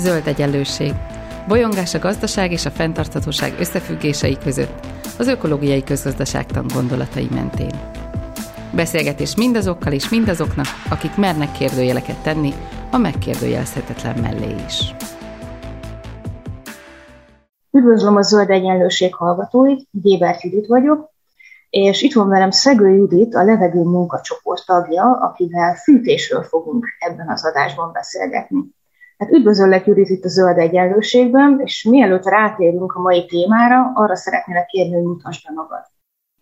Zöld egyenlőség. Bolyongás a gazdaság és a fenntarthatóság összefüggései között, az ökológiai közgazdaságtan gondolatai mentén. Beszélgetés mindazokkal és mindazoknak, akik mernek kérdőjeleket tenni a megkérdőjelezhetetlen mellé is. Üdvözlöm a Zöld Egyenlőség hallgatóit, Gébert Judit vagyok, és itt van velem Szegő Judit, a levegő munkacsoport tagja, akivel fűtésről fogunk ebben az adásban beszélgetni. Hát üdvözöllek Judit itt a Zöld Egyenlőségben, és mielőtt rátérünk a mai témára, arra szeretnélek kérni, hogy mutasd be magad.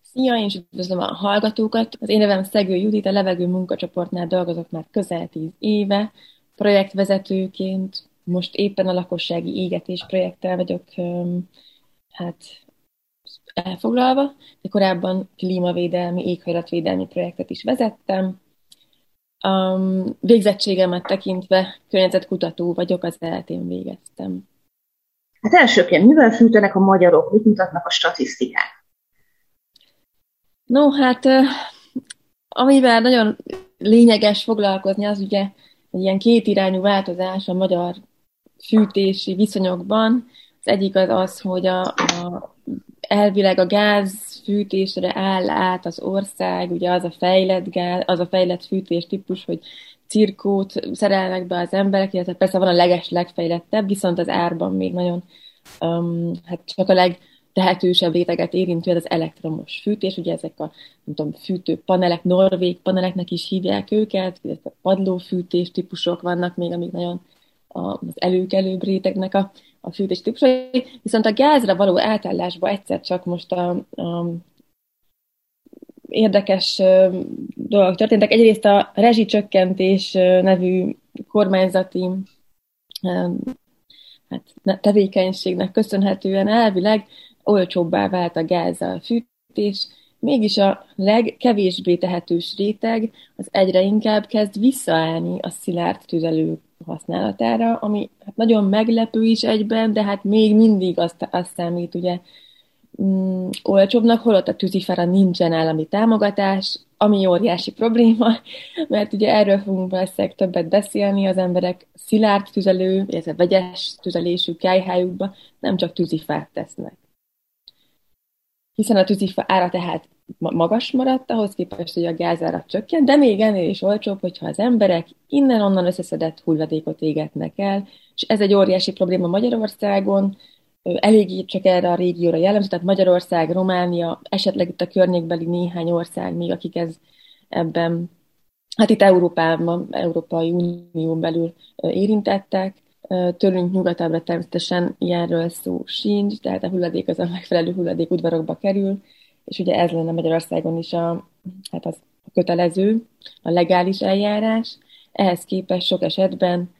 Szia, én is üdvözlöm a hallgatókat. Az én nevem Szegő Judit, a levegő munkacsoportnál dolgozok már közel tíz éve, projektvezetőként, most éppen a lakossági égetés projekttel vagyok hát elfoglalva, de korábban klímavédelmi, éghajlatvédelmi projektet is vezettem. Um, végzettségemet tekintve környezetkutató vagyok, az eltén végeztem. Hát elsőként, mivel fűtenek a magyarok, mit mutatnak a statisztikák? No, hát amivel nagyon lényeges foglalkozni, az ugye egy ilyen kétirányú változás a magyar fűtési viszonyokban. Az egyik az az, hogy a, a elvileg a gáz fűtésre áll át az ország, ugye az a fejlett gáz, az a fejlett fűtés típus, hogy cirkót szerelnek be az emberek, illetve persze van a leges, legfejlettebb, viszont az árban még nagyon, um, hát csak a legtehetősebb réteget érintő, az elektromos fűtés, ugye ezek a nem tudom, fűtő panelek, norvég paneleknek is hívják őket, illetve padlófűtés típusok vannak még, amik nagyon az előkelőbb rétegnek a, a fűtés típusai, viszont a gázra való átállásba egyszer csak most a, a érdekes dolgok történtek. Egyrészt a rezsicsökkentés nevű kormányzati hát, tevékenységnek köszönhetően elvileg olcsóbbá vált a gáz a fűtés, mégis a legkevésbé tehetős réteg az egyre inkább kezd visszaállni a szilárd tüzelők használatára, ami hát nagyon meglepő is egyben, de hát még mindig azt, azt számít ugye mm, olcsóbbnak, holott a tűzifára nincsen állami támogatás, ami óriási probléma, mert ugye erről fogunk valószínűleg többet beszélni, az emberek szilárd tüzelő, illetve vegyes tüzelésű kájhájukba nem csak tűzifát tesznek. Hiszen a tűzifa ára tehát magas maradt, ahhoz képest, hogy a gázára csökkent, de még ennél is olcsóbb, hogyha az emberek innen-onnan összeszedett hulladékot égetnek el, és ez egy óriási probléma Magyarországon, elég csak erre a régióra jellemző, tehát Magyarország, Románia, esetleg itt a környékbeli néhány ország még, akik ez ebben, hát itt Európában, Európai Unión belül érintettek, tőlünk nyugatabbra természetesen ilyenről szó sincs, tehát a hulladék az a megfelelő hulladék udvarokba kerül, és ugye ez lenne Magyarországon is a, hát az a kötelező, a legális eljárás. Ehhez képest sok esetben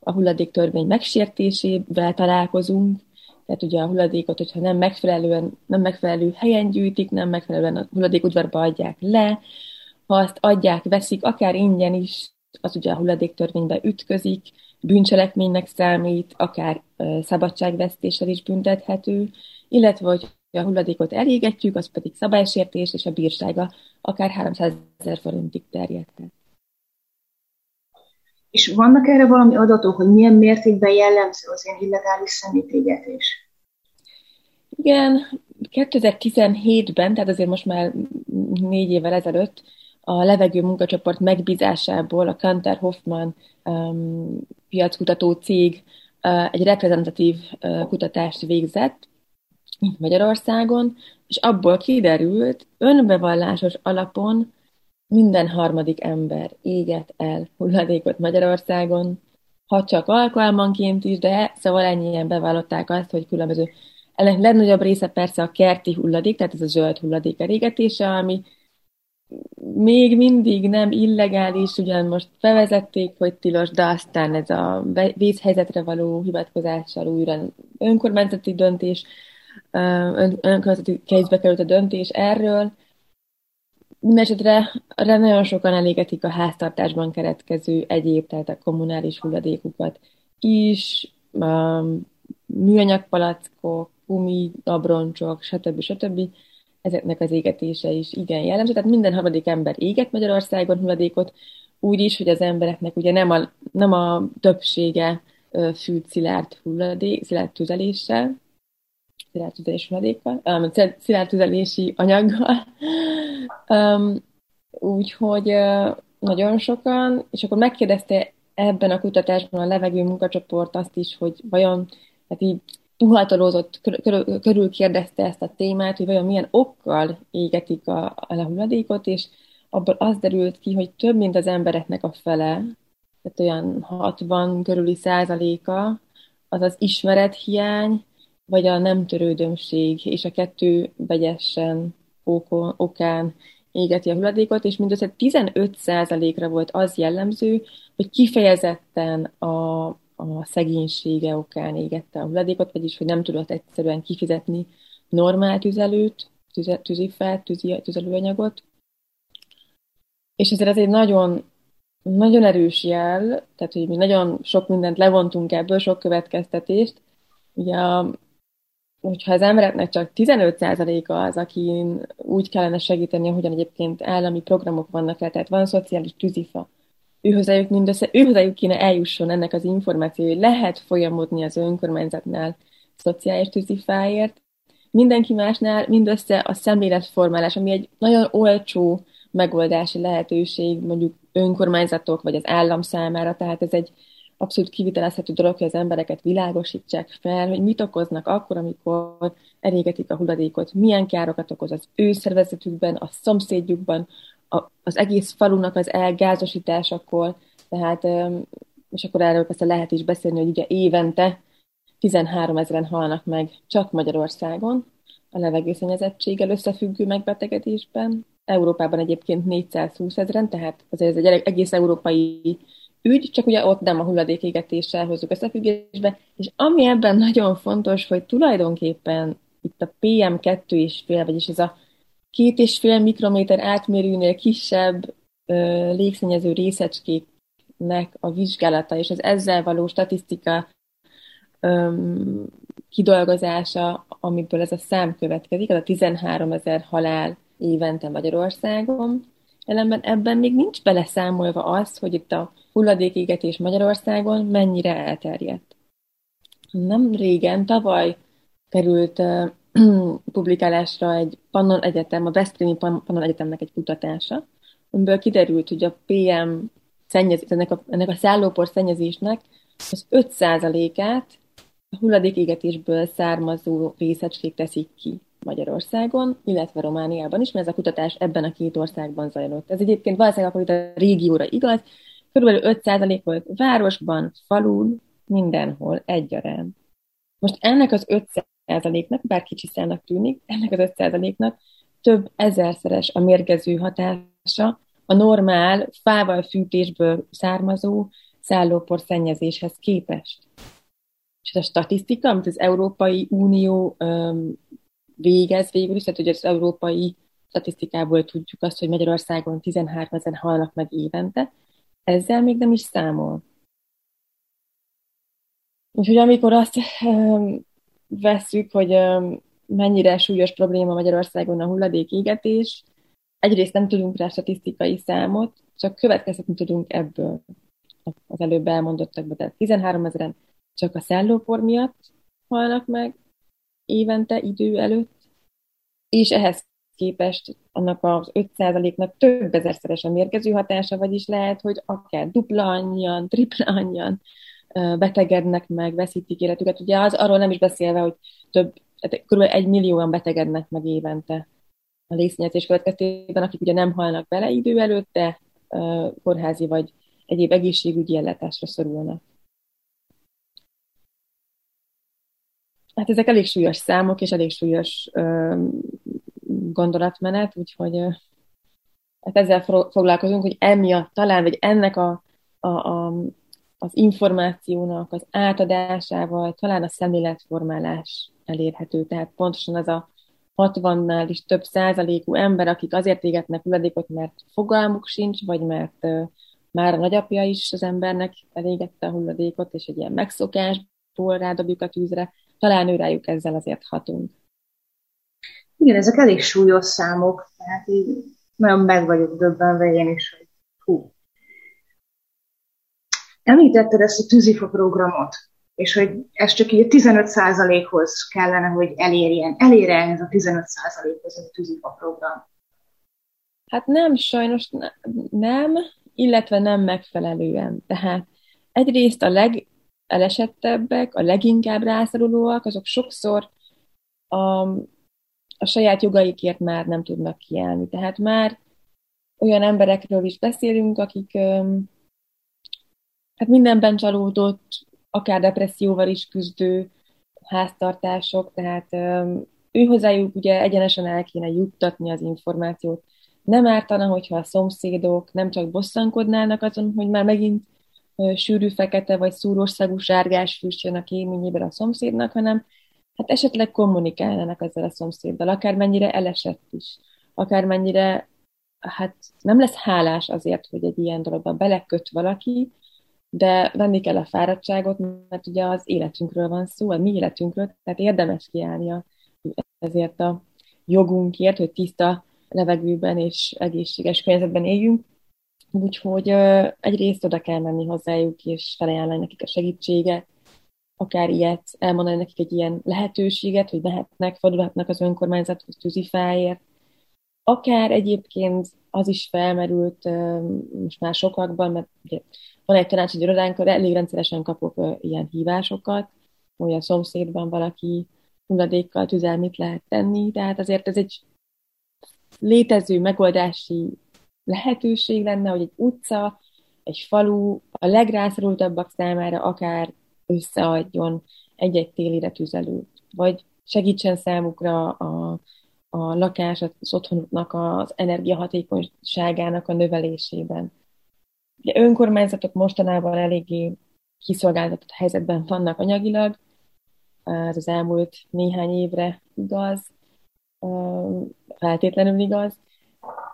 a hulladéktörvény megsértésével találkozunk, tehát ugye a hulladékot, hogyha nem megfelelően, nem megfelelő helyen gyűjtik, nem megfelelően a hulladékudvarba adják le, ha azt adják, veszik, akár ingyen is, az ugye a hulladéktörvénybe ütközik, bűncselekménynek számít, akár szabadságvesztéssel is büntethető, illetve hogy a hulladékot elégetjük, az pedig szabálysértés, és a bírsága akár 300 ezer forintig terjedhet. És vannak erre valami adatok, hogy milyen mértékben jellemző az ilyen illegális szemétégetés? Igen, 2017-ben, tehát azért most már négy évvel ezelőtt, a levegő munkacsoport megbízásából a Kanter Hoffman um, piackutató cég egy reprezentatív kutatást végzett, Magyarországon, és abból kiderült, önbevallásos alapon minden harmadik ember éget el hulladékot Magyarországon, ha csak alkalmanként is, de szóval ennyien bevallották azt, hogy különböző ennek legnagyobb része persze a kerti hulladék, tehát ez a zöld hulladék elégetése, ami még mindig nem illegális, ugyan most bevezették, hogy tilos, de aztán ez a vízhelyzetre való hivatkozással újra önkormányzati döntés önkormányzati kezbe került a döntés erről. Mindenesetre nagyon sokan elégetik a háztartásban keretkező egyéb, tehát a kommunális hulladékukat is, műanyag palackok, gumi, abroncsok, stb. stb. Ezeknek az égetése is igen jellemző. Tehát minden harmadik ember éget Magyarországon hulladékot, úgy is, hogy az embereknek ugye nem a, nem a többsége fűt szilárd hulladék, szilárd tüzeléssel, szilárd tüzelés um, szilárd tüzelési anyaggal. Um, úgyhogy nagyon sokan, és akkor megkérdezte ebben a kutatásban a levegő munkacsoport azt is, hogy vajon, hát így tuhatolózott, körül, kérdezte ezt a témát, hogy vajon milyen okkal égetik a, a hulladékot, és abból az derült ki, hogy több mint az embereknek a fele, tehát olyan 60 körüli százaléka, az az ismerethiány, vagy a nem törődömség, és a kettő vegyesen okon, okán égeti a hulladékot, és mindössze 15%-ra volt az jellemző, hogy kifejezetten a, a szegénysége okán égette a hulladékot, vagyis hogy nem tudott egyszerűen kifizetni normál tüzelőt, tüze, tűzifát, tüzi, tüzelőanyagot. És ezért ez egy nagyon, nagyon erős jel, tehát hogy mi nagyon sok mindent levontunk ebből, sok következtetést. Ugye hogyha az embereknek csak 15%-a az, akin úgy kellene segíteni, ahogyan egyébként állami programok vannak le, tehát van szociális tűzifa, őhozzájuk mindössze, őhozzájuk kéne eljusson ennek az információ, hogy lehet folyamodni az önkormányzatnál szociális tűzifáért. Mindenki másnál mindössze a szemléletformálás, ami egy nagyon olcsó megoldási lehetőség mondjuk önkormányzatok vagy az állam számára, tehát ez egy abszolút kivitelezhető dolog, hogy az embereket világosítsák fel, hogy mit okoznak akkor, amikor elégetik a hulladékot, milyen károkat okoz az ő szervezetükben, a szomszédjukban, az egész falunak az elgázosításakor, tehát, és akkor erről persze lehet is beszélni, hogy ugye évente 13 ezeren halnak meg csak Magyarországon a levegőszennyezettséggel összefüggő megbetegedésben. Európában egyébként 420 ezeren, tehát azért ez egy egész európai ügy, csak ugye ott nem a hulladékégetéssel hozzuk összefüggésbe, és ami ebben nagyon fontos, hogy tulajdonképpen itt a PM2,5, vagyis ez a két és fél mikrométer átmérőnél kisebb ö, légszennyező részecskéknek a vizsgálata és az ezzel való statisztika ö, kidolgozása, amiből ez a szám következik, az a 13 ezer halál évente Magyarországon. Ellenben ebben még nincs beleszámolva az, hogy itt a hulladékégetés Magyarországon mennyire elterjedt. Nem régen, tavaly került publikálásra egy Pannon Egyetem, a Veszprémi Pannon Egyetemnek egy kutatása, amiből kiderült, hogy a PM szennyezés, ennek a, ennek a szállópor szennyezésnek az 5%-át a hulladékégetésből származó részecskék teszik ki Magyarországon, illetve Romániában is, mert ez a kutatás ebben a két országban zajlott. Ez egyébként valószínűleg akkor itt a régióra igaz, Körülbelül 5% volt városban, falun, mindenhol egyaránt. Most ennek az 5%-nak, bár kicsi szának tűnik, ennek az 5%-nak több ezerszeres a mérgező hatása a normál fával fűtésből származó szállópor szennyezéshez képest. És a statisztika, amit az Európai Unió um, végez végül is, tehát hogy az európai statisztikából tudjuk azt, hogy Magyarországon 13 ezen halnak meg évente, ezzel még nem is számol. Úgyhogy amikor azt um, vesszük, hogy um, mennyire súlyos probléma Magyarországon a hulladékégetés, egyrészt nem tudunk rá statisztikai számot, csak következtetni tudunk ebből az előbb elmondottakban. Tehát 13 ezeren csak a szellópor miatt halnak meg évente idő előtt, és ehhez képest annak az 5%-nak több ezerszeres a mérgező hatása, vagyis lehet, hogy akár dupla annyian, tripla annyian betegednek meg, veszítik életüket. Ugye az arról nem is beszélve, hogy több, tehát kb. egy millióan betegednek meg évente a légszennyezés következtében, akik ugye nem halnak bele idő előtt, de kórházi vagy egyéb egészségügyi ellátásra szorulnak. Hát ezek elég súlyos számok, és elég súlyos gondolatmenet, úgyhogy hát ezzel foglalkozunk, hogy emiatt talán, vagy ennek a, a, a, az információnak az átadásával talán a szemléletformálás elérhető. Tehát pontosan az a 60-nál is több százalékú ember, akik azért égetnek hulladékot, mert fogalmuk sincs, vagy mert már a nagyapja is az embernek elégette a hulladékot, és egy ilyen megszokásból rádobjuk a tűzre, talán őrájuk ezzel azért hatunk. Igen, ezek elég súlyos számok, tehát így nagyon meg vagyok döbbenve én is, hogy Említetted ezt a tűzifa programot, és hogy ez csak így 15%-hoz kellene, hogy elérjen. Elér ez a 15%-hoz a tűzifa program? Hát nem, sajnos ne, nem, illetve nem megfelelően. Tehát egyrészt a legelesettebbek, a leginkább rászorulóak, azok sokszor a, a saját jogaikért már nem tudnak kiállni. Tehát már olyan emberekről is beszélünk, akik hát mindenben csalódott, akár depresszióval is küzdő háztartások, tehát ő hozzájuk ugye egyenesen el kéne juttatni az információt. Nem ártana, hogyha a szomszédok nem csak bosszankodnának azon, hogy már megint sűrű fekete vagy szúróságú sárgás füstjön a kéményében a szomszédnak, hanem hát esetleg kommunikálnának ezzel a szomszéddal, akármennyire elesett is, akármennyire hát nem lesz hálás azért, hogy egy ilyen dologba beleköt valaki, de venni kell a fáradtságot, mert ugye az életünkről van szó, a mi életünkről, tehát érdemes kiállnia ezért a jogunkért, hogy tiszta levegőben és egészséges környezetben éljünk. Úgyhogy egyrészt oda kell menni hozzájuk, és felajánlani nekik a segítséget, akár ilyet, elmondani nekik egy ilyen lehetőséget, hogy mehetnek, fordulhatnak az önkormányzathoz tűzifáért, akár egyébként az is felmerült most már sokakban, mert ugye van egy tanácsadó irodánk, elég rendszeresen kapok ilyen hívásokat, hogy a szomszédban valaki hulladékkal tüzel, mit lehet tenni, tehát azért ez egy létező megoldási lehetőség lenne, hogy egy utca, egy falu a legrászorultabbak számára akár összeadjon egy-egy télire tüzelőt, vagy segítsen számukra a a lakás, az otthonuknak az energiahatékonyságának a növelésében. Ugye önkormányzatok mostanában eléggé kiszolgáltatott helyzetben vannak anyagilag, ez az elmúlt néhány évre igaz, feltétlenül igaz,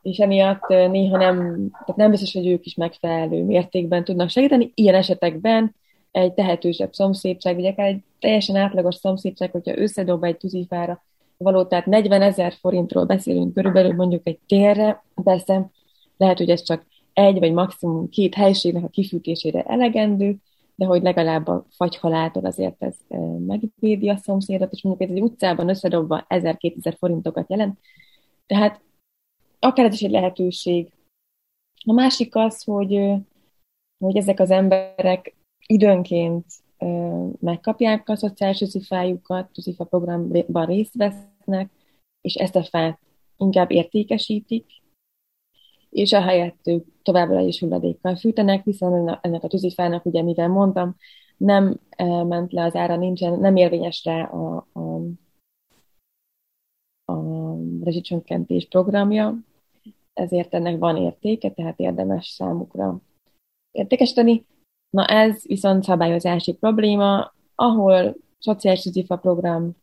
és emiatt néha nem, tehát nem biztos, hogy ők is megfelelő mértékben tudnak segíteni. Ilyen esetekben egy tehetősebb szomszédság, vagy akár egy teljesen átlagos szomszédság, hogyha összedob egy tűzifára való, tehát 40 ezer forintról beszélünk körülbelül mondjuk egy térre, persze lehet, hogy ez csak egy vagy maximum két helységnek a kifűtésére elegendő, de hogy legalább a fagyhalától azért ez megvédi a szomszédot, és mondjuk egy utcában összedobva 1000-2000 forintokat jelent. Tehát akár ez is egy lehetőség. A másik az, hogy, hogy ezek az emberek időnként megkapják a szociális tűzifájukat, tűzifa programban részt vesznek, és ezt a fát inkább értékesítik, és a helyett ők továbbra is hulladékkal fűtenek, hiszen ennek a tűzifának, ugye mivel mondtam, nem ment le az ára, nincsen, nem érvényes rá a, a, a rezsicsökkentés programja, ezért ennek van értéke, tehát érdemes számukra értékesíteni. Na ez viszont szabályozási probléma, ahol szociális tűzifa program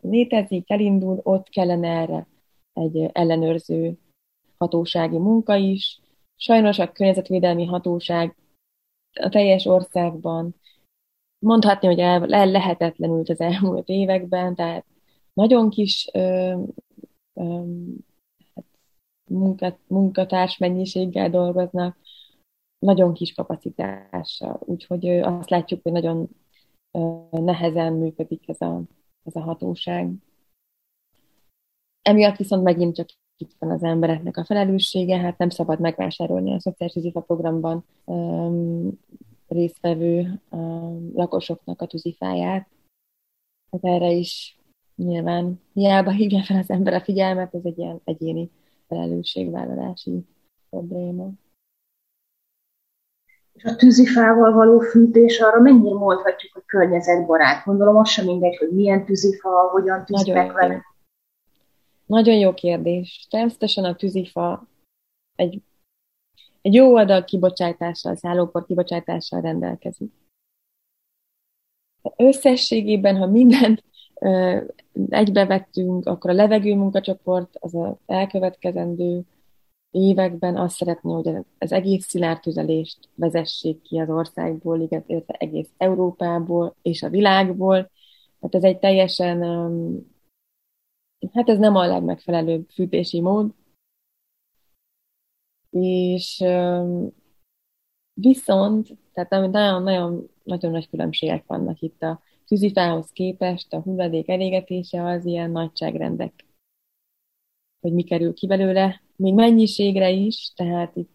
létezik, elindul, ott kellene erre egy ellenőrző hatósági munka is. Sajnos a környezetvédelmi hatóság a teljes országban mondhatni, hogy el, lehetetlenült az elmúlt években, tehát nagyon kis ö, ö, hát munkat, munkatárs mennyiséggel dolgoznak, nagyon kis kapacitással. Úgyhogy azt látjuk, hogy nagyon nehezen működik ez a, ez a hatóság. Emiatt viszont megint csak itt van az embereknek a felelőssége, hát nem szabad megvásárolni a szociális tűzifa programban um, résztvevő um, lakosoknak a tűzifáját. Hát erre is nyilván hiába hívja fel az ember a figyelmet, ez egy ilyen egyéni felelősségvállalási probléma. És a tűzifával való fűtés arra mennyire mondhatjuk, hogy környezetbarát? Gondolom, az sem mindegy, hogy milyen tűzifa, hogyan tűznek vele. Nagyon jó kérdés. Természetesen a tűzifa egy, egy jó oldal kibocsátással, szállópor kibocsátással rendelkezik. Összességében, ha mindent egybevettünk, akkor a levegő munkacsoport az a elkövetkezendő években azt szeretné, hogy az egész szilárd tüzelést vezessék ki az országból, illetve egész Európából és a világból. Hát ez egy teljesen, hát ez nem a legmegfelelőbb fűtési mód. És viszont Tehát nagyon-nagyon nagyon nagy különbségek vannak itt a tűzifához képest, a hulladék elégetése az ilyen nagyságrendek, hogy mi kerül ki belőle, még mennyiségre is, tehát itt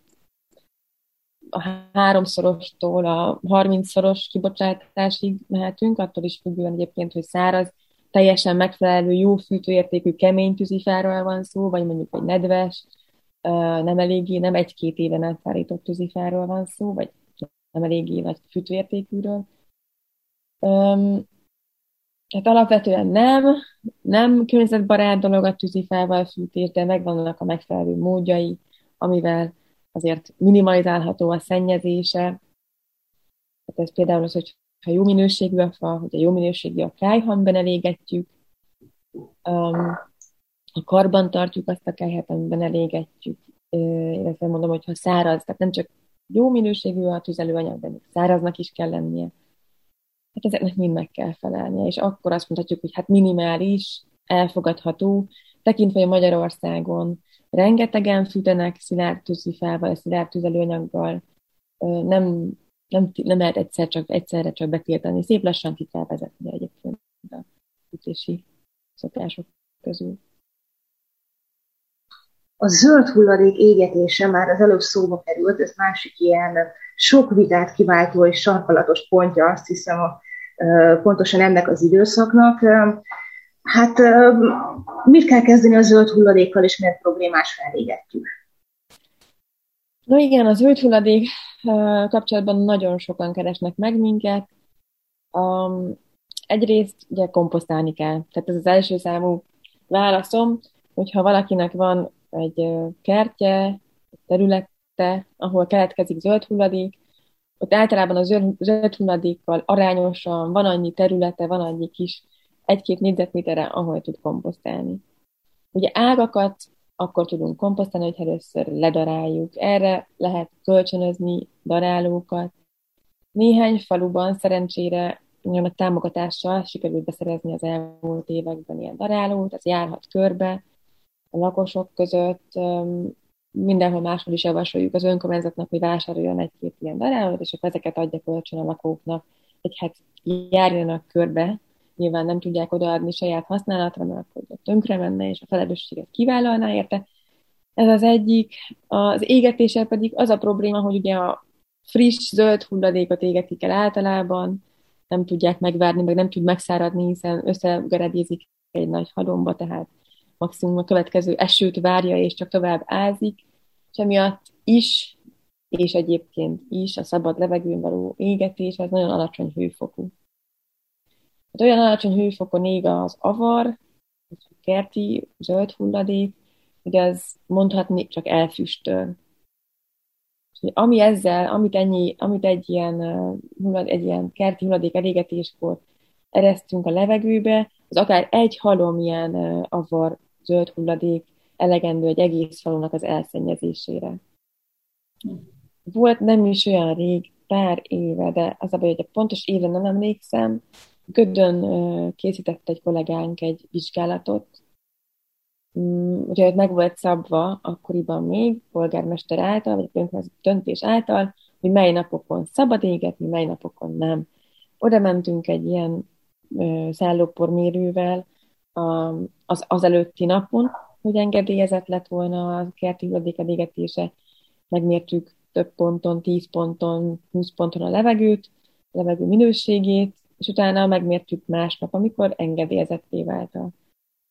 a háromszorostól a harmincszoros kibocsátásig mehetünk, attól is függően egyébként, hogy száraz, teljesen megfelelő, jó fűtőértékű kemény tűzifáról van szó, vagy mondjuk egy nedves, nem eléggé, nem egy-két éven átszállított tűzifáról van szó, vagy nem eléggé nagy fűtőértékűről. Hát alapvetően nem, nem környezetbarát dolog a tűzifával fűtés, de megvannak a megfelelő módjai, amivel azért minimalizálható a szennyezése. Hát ez például az, hogy ha jó minőségű a fa, hogy a jó minőségű a kájhamben elégetjük, um, a karban tartjuk azt a kájhát, amiben elégetjük, illetve mondom, hogy ha száraz, tehát nem csak jó minőségű a tüzelőanyag, de még száraznak is kell lennie. Hát ezeknek mind meg kell felelnie, és akkor azt mondhatjuk, hogy hát minimális, elfogadható, tekintve, hogy Magyarországon rengetegen fűtenek szilárd tűzifával, szilárd tüzelőanyaggal, nem, nem, nem lehet egyszer csak, egyszerre csak betiltani. Szép lassan ki kell vezetni egyébként a fűtési szokások közül. A zöld hulladék égetése már az előbb szóba került, ez másik ilyen sok vitát kiváltó és sarkalatos pontja, azt hiszem, a, pontosan ennek az időszaknak. Hát mit kell kezdeni a zöld hulladékkal, és miért problémás felégetjük? No igen, a zöld hulladék kapcsolatban nagyon sokan keresnek meg minket. Um, egyrészt ugye komposztálni kell. Tehát ez az első számú válaszom, hogyha valakinek van egy kertje, egy területe, ahol keletkezik zöld hulladék, ott általában a zöld, zöld hulladékkal arányosan van annyi területe, van annyi kis egy-két négyzetméterre, ahol tud komposztálni. Ugye ágakat akkor tudunk komposztálni, hogy először ledaráljuk. Erre lehet kölcsönözni darálókat. Néhány faluban szerencsére a támogatással sikerült beszerezni az elmúlt években ilyen darálót, ez járhat körbe a lakosok között. Mindenhol máshol is javasoljuk az önkormányzatnak, hogy vásároljon egy-két ilyen darálót, és akkor ezeket adja kölcsön a lakóknak, hogy hát járjanak körbe, nyilván nem tudják odaadni saját használatra, mert akkor tönkre menne, és a felelősséget kivállalná érte. Ez az egyik. Az égetéssel pedig az a probléma, hogy ugye a friss, zöld hulladékot égetik el általában, nem tudják megvárni, meg nem tud megszáradni, hiszen összegeredézik egy nagy halomba, tehát maximum a következő esőt várja, és csak tovább ázik, és emiatt is, és egyébként is a szabad levegőn való égetés, az nagyon alacsony hőfokú. Hát olyan alacsony hőfokon ég az avar, a kerti zöld hulladék, hogy az mondhatni csak elfüstöl. Ami ezzel, amit, ennyi, amit egy ilyen, egy ilyen kerti hulladék elégetéskor eresztünk a levegőbe, az akár egy halom ilyen avar zöld hulladék elegendő egy egész falunak az elszennyezésére. Volt nem is olyan rég, pár éve, de az a baj, hogy a pontos évre nem emlékszem, Gödön készített egy kollégánk egy vizsgálatot, mm, ugye meg volt szabva akkoriban még polgármester által, vagy a döntés által, hogy mely napokon szabad égetni, mely napokon nem. Oda mentünk egy ilyen szállópormérővel az, az előtti napon, hogy engedélyezett lett volna a kerti hulladék elégetése. Megmértük több ponton, 10 ponton, 20 ponton a levegőt, a levegő minőségét, és utána megmértük másnap, amikor engedélyezetté vált a,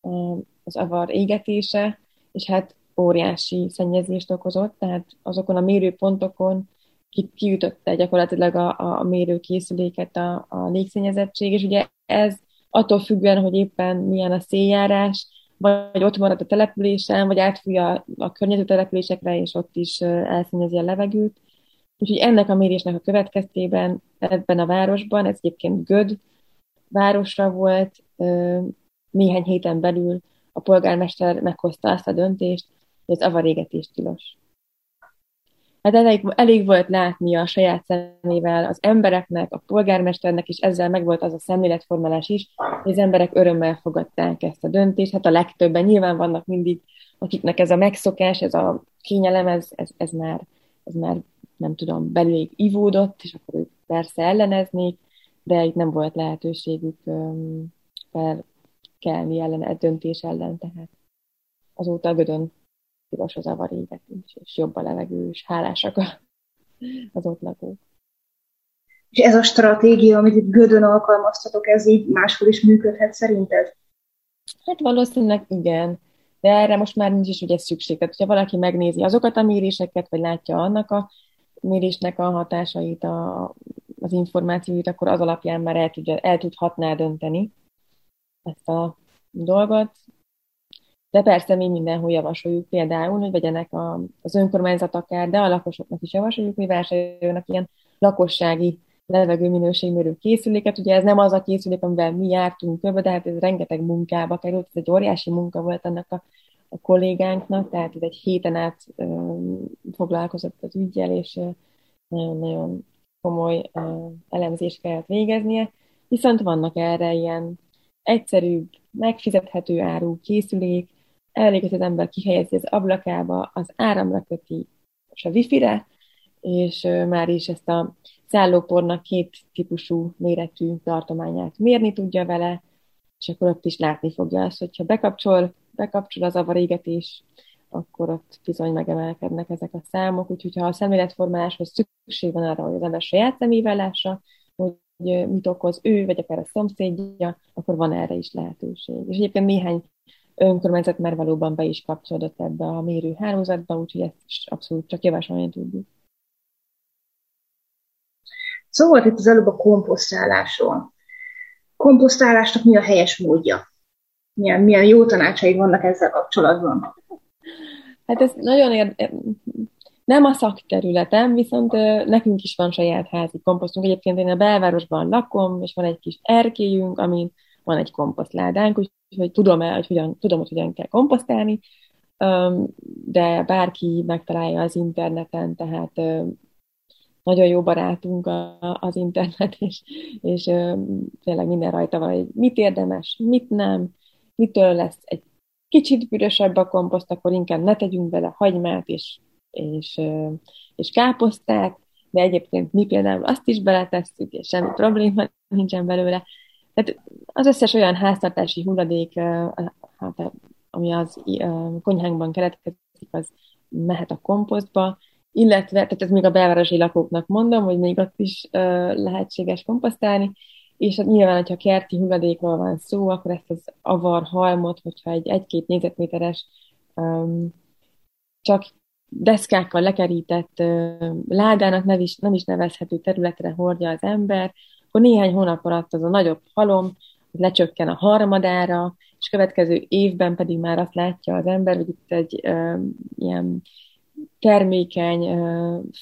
a, az avar égetése, és hát óriási szennyezést okozott, tehát azokon a mérőpontokon ki, kiütötte gyakorlatilag a, a mérőkészüléket a, a légszennyezettség, és ugye ez attól függően, hogy éppen milyen a széljárás, vagy ott marad a településen, vagy átfúj a, a környező településekre, és ott is elszennyezi a levegőt. Úgyhogy ennek a mérésnek a következtében ebben a városban, ez egyébként Göd városra volt, néhány héten belül a polgármester meghozta azt a döntést, hogy az avarégetés tilos. Hát elég, elég volt látni a saját szemével az embereknek, a polgármesternek, és ezzel megvolt az a szemléletformálás is, hogy az emberek örömmel fogadták ezt a döntést. Hát a legtöbben nyilván vannak mindig, akiknek ez a megszokás, ez a kényelem, ez, ez, ez, már, ez már nem tudom, belőlük ivódott, és akkor ők persze elleneznék, de itt nem volt lehetőségük felkelni ellen, egy döntés ellen, tehát azóta Gödön piros az avar is, és jobb a levegő, és hálásak az ott lakók. És ez a stratégia, amit itt Gödön alkalmaztatok, ez így máshol is működhet szerinted? Hát valószínűleg igen, de erre most már nincs is ugye szükség. Tehát, hogyha valaki megnézi azokat a méréseket, vagy látja annak a mérésnek a hatásait, a, az információit, akkor az alapján már el, tudja, el tudhatná dönteni ezt a dolgot. De persze mi mindenhol javasoljuk például, hogy vegyenek a, az önkormányzat akár, de a lakosoknak is javasoljuk, hogy vásároljanak ilyen lakossági levegőminőségmérő készüléket. Ugye ez nem az a készülék, amivel mi jártunk többet, de hát ez rengeteg munkába került, ez egy óriási munka volt annak a, a kollégánknak, tehát ez egy héten át ö, foglalkozott az ügyel, és nagyon-nagyon komoly ö, elemzést kellett végeznie. Viszont vannak erre ilyen egyszerűbb, megfizethető áru készülék, elég, hogy az ember kihelyezi az ablakába, az áramra köti, és a wifi-re, és már is ezt a szállópornak két típusú méretű tartományát mérni tudja vele, és akkor ott is látni fogja azt, hogyha bekapcsol, bekapcsol az avarégetés, akkor ott bizony megemelkednek ezek a számok, úgyhogy ha a szemléletformáláshoz szükség van arra, hogy az ember saját szemével lássa, hogy mit okoz ő, vagy akár a szomszédja, akkor van erre is lehetőség. És egyébként néhány önkormányzat már valóban be is kapcsolódott ebbe a mérőhálózatba, úgyhogy ezt is abszolút csak javasolni tudjuk. Szó volt itt az előbb a komposztálásról. Komposztálásnak mi a helyes módja? Milyen, milyen jó tanácsai vannak ezzel kapcsolatban? Hát ez nagyon érde... Nem a szakterületem, viszont nekünk is van saját házi komposztunk. Egyébként én a belvárosban lakom, és van egy kis erkélyünk, amin van egy komposztládánk, úgyhogy tudom el, hogy hogyan, tudom, hogy hogyan kell komposztálni, de bárki megtalálja az interneten, tehát nagyon jó barátunk az internet, és, és tényleg minden rajta van, hogy mit érdemes, mit nem, mitől lesz egy kicsit bűrösebb a komposzt, akkor inkább ne tegyünk bele hagymát és, és, és káposztát, de egyébként mi például azt is beletesszük, és semmi probléma nincsen belőle. Tehát az összes olyan háztartási hulladék, hát, ami az konyhánkban keletkezik, az mehet a komposztba, illetve, tehát ez még a belvárosi lakóknak mondom, hogy még ott is lehetséges komposztálni, és hát nyilván, hogyha kerti hulladékról van szó, akkor ezt az avar halmot, hogyha egy egy-két négyzetméteres csak deszkákkal lekerített ládának nem is, nem is nevezhető területre hordja az ember, akkor néhány hónap alatt az a nagyobb halom lecsökken a harmadára, és következő évben pedig már azt látja az ember, hogy itt egy uh, ilyen termékeny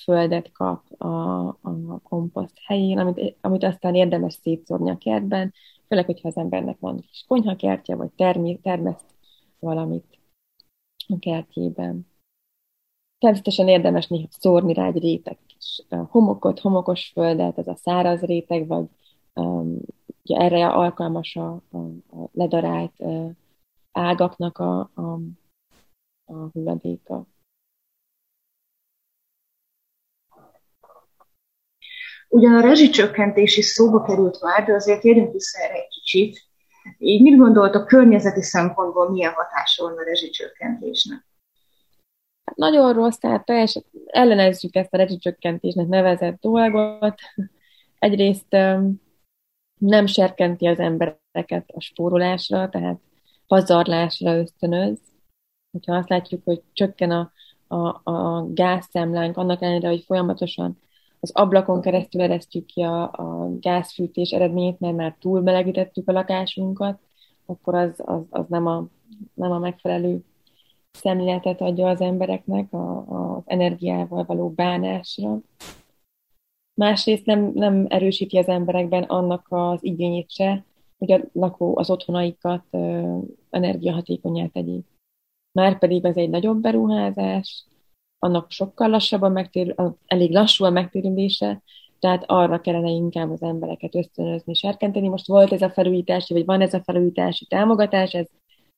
földet kap a, a komposzt helyén, amit, amit aztán érdemes szétszórni a kertben, főleg, hogyha az embernek van kis konyhakertje, vagy termé, termeszt valamit a kertjében. Természetesen érdemes néha szórni rá egy réteg kis homokot, homokos földet, ez a száraz réteg, vagy um, ugye erre alkalmas a, a, a ledarált uh, ágaknak a, a, a hulladéka. Ugyan a rezsicsökkentés is szóba került már, de azért érjünk vissza erre egy kicsit. Így mit gondoltok környezeti szempontból milyen hatása van a rezsicsökkentésnek? Hát nagyon rossz, tehát teljesen ellenezzük ezt a rezsicsökkentésnek nevezett dolgot. Egyrészt nem serkenti az embereket a spórolásra, tehát pazarlásra ösztönöz. Hogyha azt látjuk, hogy csökken a, a, a gázszámlánk, annak ellenére, hogy folyamatosan az ablakon keresztül eresztjük ki a, a gázfűtés eredményét, mert már túl melegítettük a lakásunkat, akkor az, az, az nem, a, nem a megfelelő szemléletet adja az embereknek a, az energiával való bánásra. Másrészt nem, nem erősíti az emberekben annak az igényét se, hogy a lakó az otthonaikat ö, energiahatékonyá tegyék. Márpedig az egy nagyobb beruházás, annak sokkal lassabb a megtér, elég lassú a megtérülése, tehát arra kellene inkább az embereket ösztönözni, serkenteni. Most volt ez a felújítási, vagy van ez a felújítási támogatás, ez,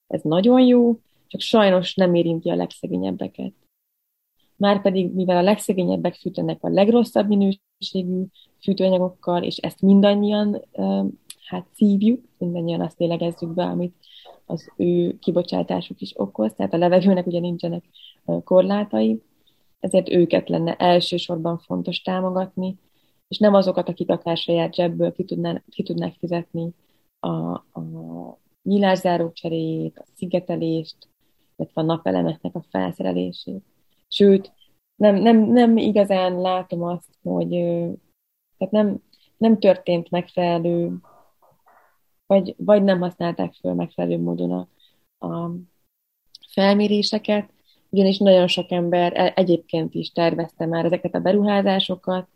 ez nagyon jó, csak sajnos nem érinti a legszegényebbeket. Márpedig, mivel a legszegényebbek fűtenek a legrosszabb minőségű fűtőanyagokkal, és ezt mindannyian hát szívjuk, mindannyian azt lélegezzük be, amit az ő kibocsátásuk is okoz, tehát a levegőnek ugye nincsenek korlátai, ezért őket lenne elsősorban fontos támogatni, és nem azokat, akik akár saját zsebből ki, tudná, ki tudnák fizetni a, a nyílászárók cseréjét, a szigetelést, illetve a napelemeknek a felszerelését. Sőt, nem, nem, nem igazán látom azt, hogy tehát nem, nem történt megfelelő, vagy, vagy nem használták föl megfelelő módon a, a felméréseket, ugyanis nagyon sok ember e, egyébként is tervezte már ezeket a beruházásokat,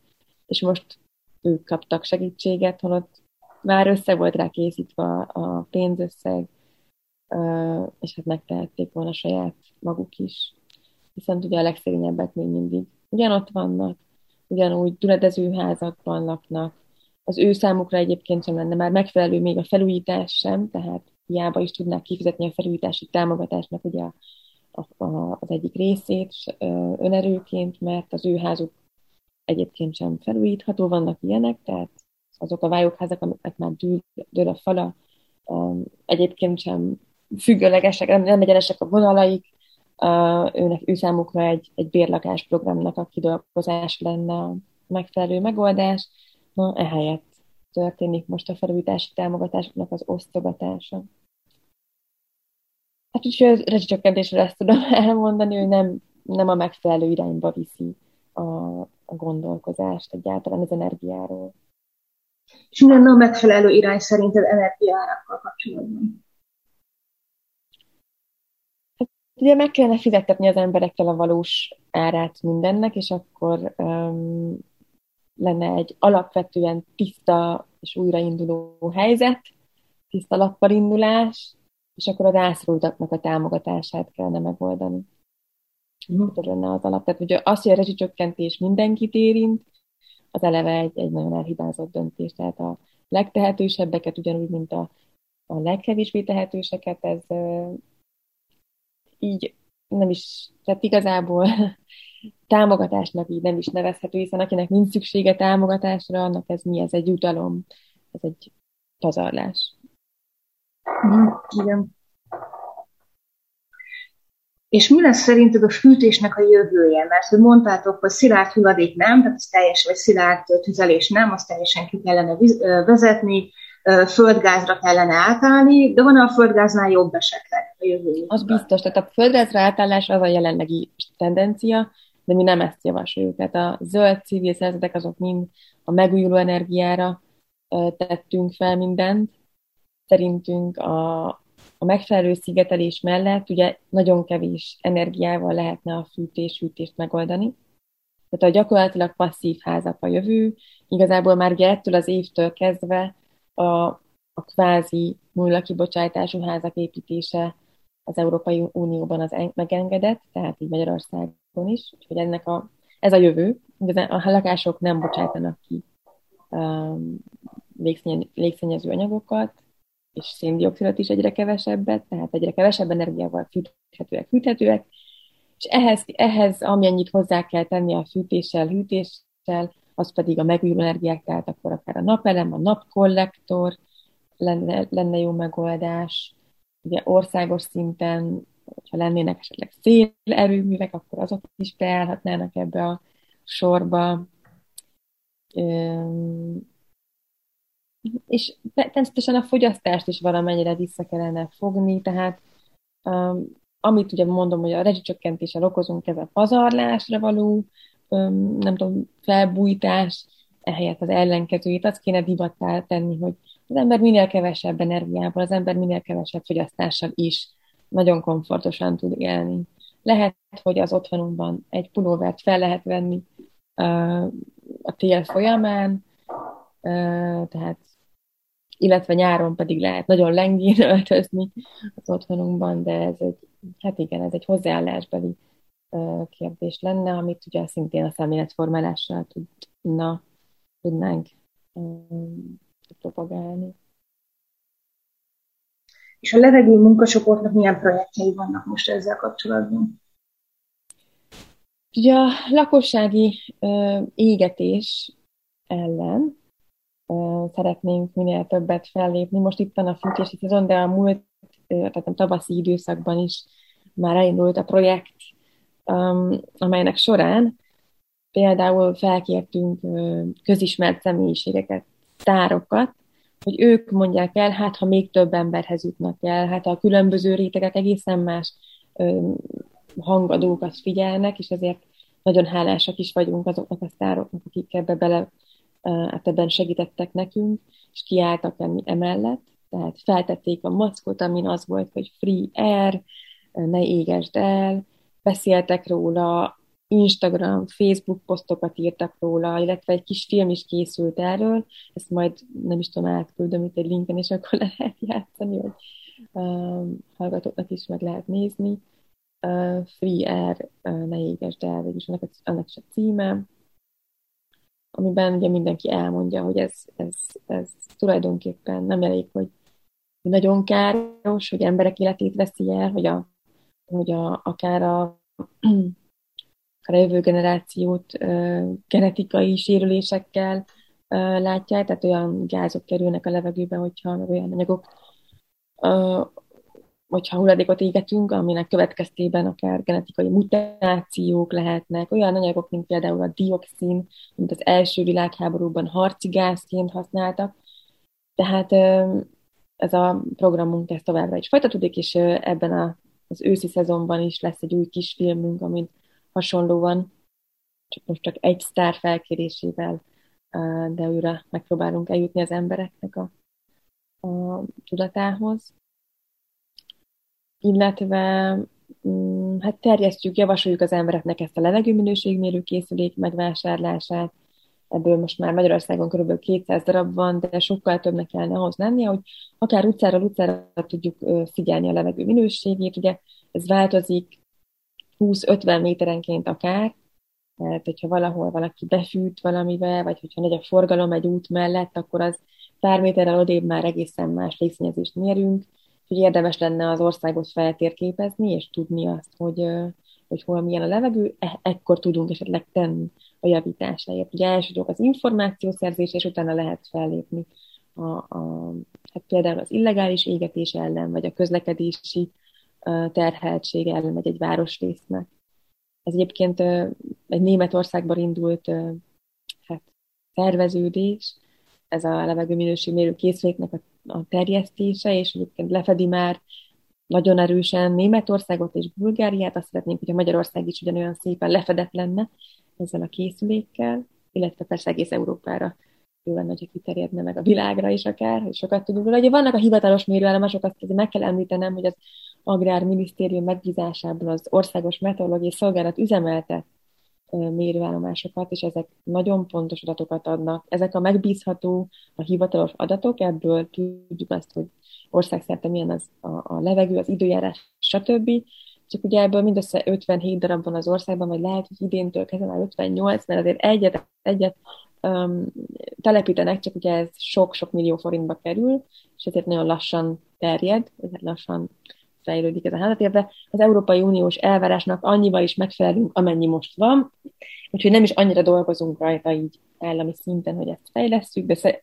és most ők kaptak segítséget, holott már össze volt rá készítve a pénzösszeg, és hát megtehették volna saját maguk is. Viszont ugye a legszegényebbek még mindig ugyanott vannak, ugyanúgy házakban laknak, az ő számukra egyébként sem lenne már megfelelő még a felújítás sem, tehát hiába is tudnák kifizetni a felújítási támogatásnak ugye a, a, a, az egyik részét önerőként, mert az ő házuk egyébként sem felújítható, vannak ilyenek, tehát azok a vályokházak, amiknek már dől, dől a fala, egyébként sem függőlegesek, nem, egyenesek a vonalaik, őnek, ő számukra egy, egy bérlakás programnak a kidolgozás lenne a megfelelő megoldás. Na, ehelyett történik most a felújítási támogatásoknak az osztogatása. Hát úgyhogy a rezsicsökkentésre ezt tudom elmondani, hogy nem, nem a megfelelő irányba viszi a, a gondolkozást egyáltalán az energiáról. És mi lenne a megfelelő irány szerinted energiárakkal kapcsolatban? Hát, ugye meg kellene fizettetni az emberekkel a valós árát mindennek, és akkor um, lenne egy alapvetően tiszta és újrainduló helyzet, tiszta lappal indulás, és akkor a rászorultaknak a támogatását kellene megoldani. Uh-huh. Ez lenne az alap. Tehát ugye az, hogy a rezsicsökkentés mindenkit érint, az eleve egy, egy nagyon elhibázott döntés. Tehát a legtehetősebbeket, ugyanúgy, mint a, a legkevésbé tehetőseket, ez így nem is, tehát igazából támogatásnak így nem is nevezhető, hiszen akinek nincs szüksége támogatásra, annak ez mi? Ez egy utalom, ez egy pazarlás. Mm, igen. És mi lesz szerinted a fűtésnek a jövője? Mert hogy mondtátok, hogy szilárd hulladék nem, tehát az teljesen, vagy szilárd tüzelés nem, azt teljesen ki kellene vezetni, földgázra kellene átállni, de van a földgáznál jobb esetleg a jövője? Az biztos, tehát a földgázra átállás az a jelenlegi tendencia, de mi nem ezt javasoljuk. Tehát a zöld civil szervezetek azok mind a megújuló energiára tettünk fel mindent. Szerintünk a, a megfelelő szigetelés mellett ugye nagyon kevés energiával lehetne a fűtés-hűtést megoldani. Tehát a gyakorlatilag passzív házak a jövő. Igazából már ugye ettől az évtől kezdve a, a kvázi nulla házak építése az Európai Unióban az megengedett, tehát így Magyarországon is, úgyhogy ennek a, ez a jövő. A lakások nem bocsátanak ki um, légszennyező anyagokat, és széndiokszidot is egyre kevesebbet, tehát egyre kevesebb energiával fűthetőek, fűthetőek, és ehhez, ehhez amennyit hozzá kell tenni a fűtéssel, hűtéssel, az pedig a megújuló energiák, tehát akkor akár a napelem, a napkollektor lenne, lenne jó megoldás, ugye országos szinten, hogyha lennének esetleg szélerőművek, akkor azok is beállhatnának ebbe a sorba. És természetesen a fogyasztást is valamennyire vissza kellene fogni, tehát um, amit ugye mondom, hogy a rezsicsökkentéssel okozunk, ez a pazarlásra való, nem tudom, felbújtás, ehelyett az ellenkezőjét, azt kéne divattá tenni, hogy az ember minél kevesebb energiával, az ember minél kevesebb fogyasztással is nagyon komfortosan tud élni. Lehet, hogy az otthonunkban egy pulóvert fel lehet venni a tél folyamán, tehát illetve nyáron pedig lehet nagyon lengén öltözni az otthonunkban, de ez egy, hát igen, ez egy hozzáállásbeli kérdés lenne, amit ugye szintén a szemléletformálással tudna, tudnánk propagálni. És a levegő munkacsoportnak milyen projektjei vannak most ezzel kapcsolatban? Ugye a lakossági ö, égetés ellen ö, szeretnénk minél többet fellépni. Most itt van a fűtési szezon, de a múlt, ö, tehát a tavaszi időszakban is már elindult a projekt, amelynek során például felkértünk közismert személyiségeket, tárokat, hogy ők mondják el, hát ha még több emberhez jutnak el, hát a különböző rétegek egészen más hangadókat figyelnek, és ezért nagyon hálásak is vagyunk azoknak a sztároknak, akik ebbe bele, hát ebben segítettek nekünk, és kiálltak emellett. Tehát feltették a maszkot, amin az volt, hogy free air, ne égesd el, beszéltek róla, Instagram, Facebook posztokat írtak róla, illetve egy kis film is készült erről, ezt majd nem is tudom, átküldöm itt egy linken, és akkor lehet játszani, hogy um, hallgatóknak is meg lehet nézni. Uh, Free Air, uh, ne égesd el, vagyis annak, annak is a címe, amiben ugye mindenki elmondja, hogy ez, ez, ez tulajdonképpen nem elég, hogy nagyon káros, hogy emberek életét veszi el, hogy, a, hogy a, akár a, a jövő generációt uh, genetikai sérülésekkel uh, látják, tehát olyan gázok kerülnek a levegőbe, hogyha olyan anyagok uh, hogyha hulladékot égetünk, aminek következtében akár genetikai mutációk lehetnek, olyan anyagok, mint például a dioxin, mint az első világháborúban harci gázként használtak. Tehát ez a programunk ez továbbra is folytatódik, és ebben a, az őszi szezonban is lesz egy új kisfilmünk, amit hasonlóan, csak most csak egy sztár felkérésével, de újra megpróbálunk eljutni az embereknek a, a tudatához illetve mm, hát terjesztjük, javasoljuk az embereknek ezt a levegőminőségmérő készülék megvásárlását. Ebből most már Magyarországon kb. 200 darab van, de sokkal többnek kellene ahhoz lennie, hogy akár utcáról utcára tudjuk figyelni a levegő minőségét. Ugye ez változik 20-50 méterenként akár, mert hogyha valahol valaki befűt valamivel, vagy hogyha nagy a forgalom egy út mellett, akkor az pár méterrel odébb már egészen más légszennyezést mérünk, hogy érdemes lenne az országot feltérképezni, és tudni azt, hogy, hogy hol milyen a levegő, e- ekkor tudunk esetleg tenni a javításáért. Ugye elsősorban az információszerzés, és utána lehet fellépni a, a, hát például az illegális égetés ellen, vagy a közlekedési terheltség ellen egy, egy városrésznek. Ez egyébként egy Németországban indult hát, szerveződés, ez a levegőminőségmérő készüléknek a a terjesztése, és egyébként lefedi már nagyon erősen Németországot és Bulgáriát. Azt szeretnénk, hogy a Magyarország is ugyanolyan szépen lefedett lenne ezzel a készülékkel, illetve persze egész Európára jó lenne, hogy kiterjedne meg a világra is akár, hogy sokat tudunk róla. Ugye vannak a hivatalos mérőállomások, azt azért meg kell említenem, hogy az Agrárminisztérium megbízásából az Országos Meteorológiai Szolgálat üzemeltet mérőállomásokat, és ezek nagyon pontos adatokat adnak. Ezek a megbízható, a hivatalos adatok, ebből tudjuk azt, hogy országszerte milyen az a, a levegő, az időjárás, stb. Csak ugye ebből mindössze 57 darab van az országban, vagy lehet, hogy idéntől kezdve már 58, mert azért egyet, egyet um, telepítenek, csak ugye ez sok-sok millió forintba kerül, és ezért nagyon lassan terjed, vagy hát lassan fejlődik ez a házatérve. Az Európai Uniós elvárásnak annyival is megfelelünk, amennyi most van, úgyhogy nem is annyira dolgozunk rajta így állami szinten, hogy ezt fejlesztjük, de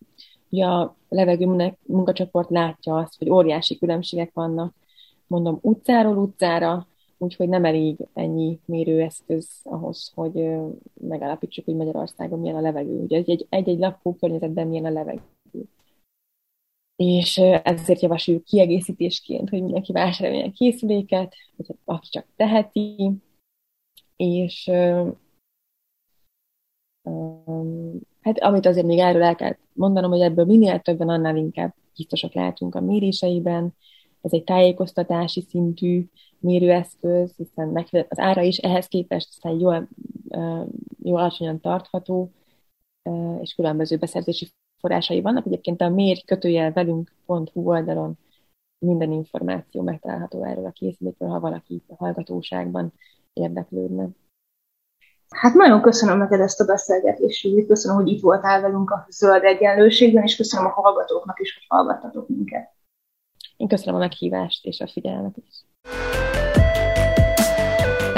ugye a levegő munkacsoport látja azt, hogy óriási különbségek vannak, mondom, utcáról utcára, úgyhogy nem elég ennyi mérőeszköz ahhoz, hogy megállapítsuk, hogy Magyarországon milyen a levegő. Ugye egy-egy lakókörnyezetben milyen a levegő és ezért javasoljuk kiegészítésként, hogy mindenki vásároljon készüléket, vagy aki csak teheti, és hát amit azért még erről el kell mondanom, hogy ebből minél többen, annál inkább biztosak lehetünk a méréseiben. Ez egy tájékoztatási szintű mérőeszköz, hiszen az ára is ehhez képest aztán jól, jól alacsonyan tartható, és különböző beszerzési forrásai vannak. Egyébként a mér kötőjel velünk.hu oldalon minden információ megtalálható erről a készülékről, ha valaki a hallgatóságban érdeklődne. Hát nagyon köszönöm neked ezt a beszélgetést, köszönöm, hogy itt voltál velünk a zöld egyenlőségben, és köszönöm a hallgatóknak is, hogy hallgattatok minket. Én köszönöm a meghívást és a figyelmet is.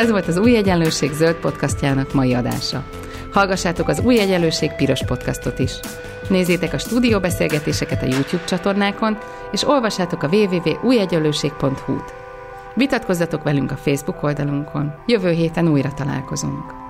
Ez volt az Új Egyenlőség zöld podcastjának mai adása. Hallgassátok az Új Egyenlőség piros podcastot is. Nézzétek a stúdióbeszélgetéseket a YouTube csatornákon, és olvassátok a www.újegyenlőség.hu-t. Vitatkozzatok velünk a Facebook oldalunkon. Jövő héten újra találkozunk.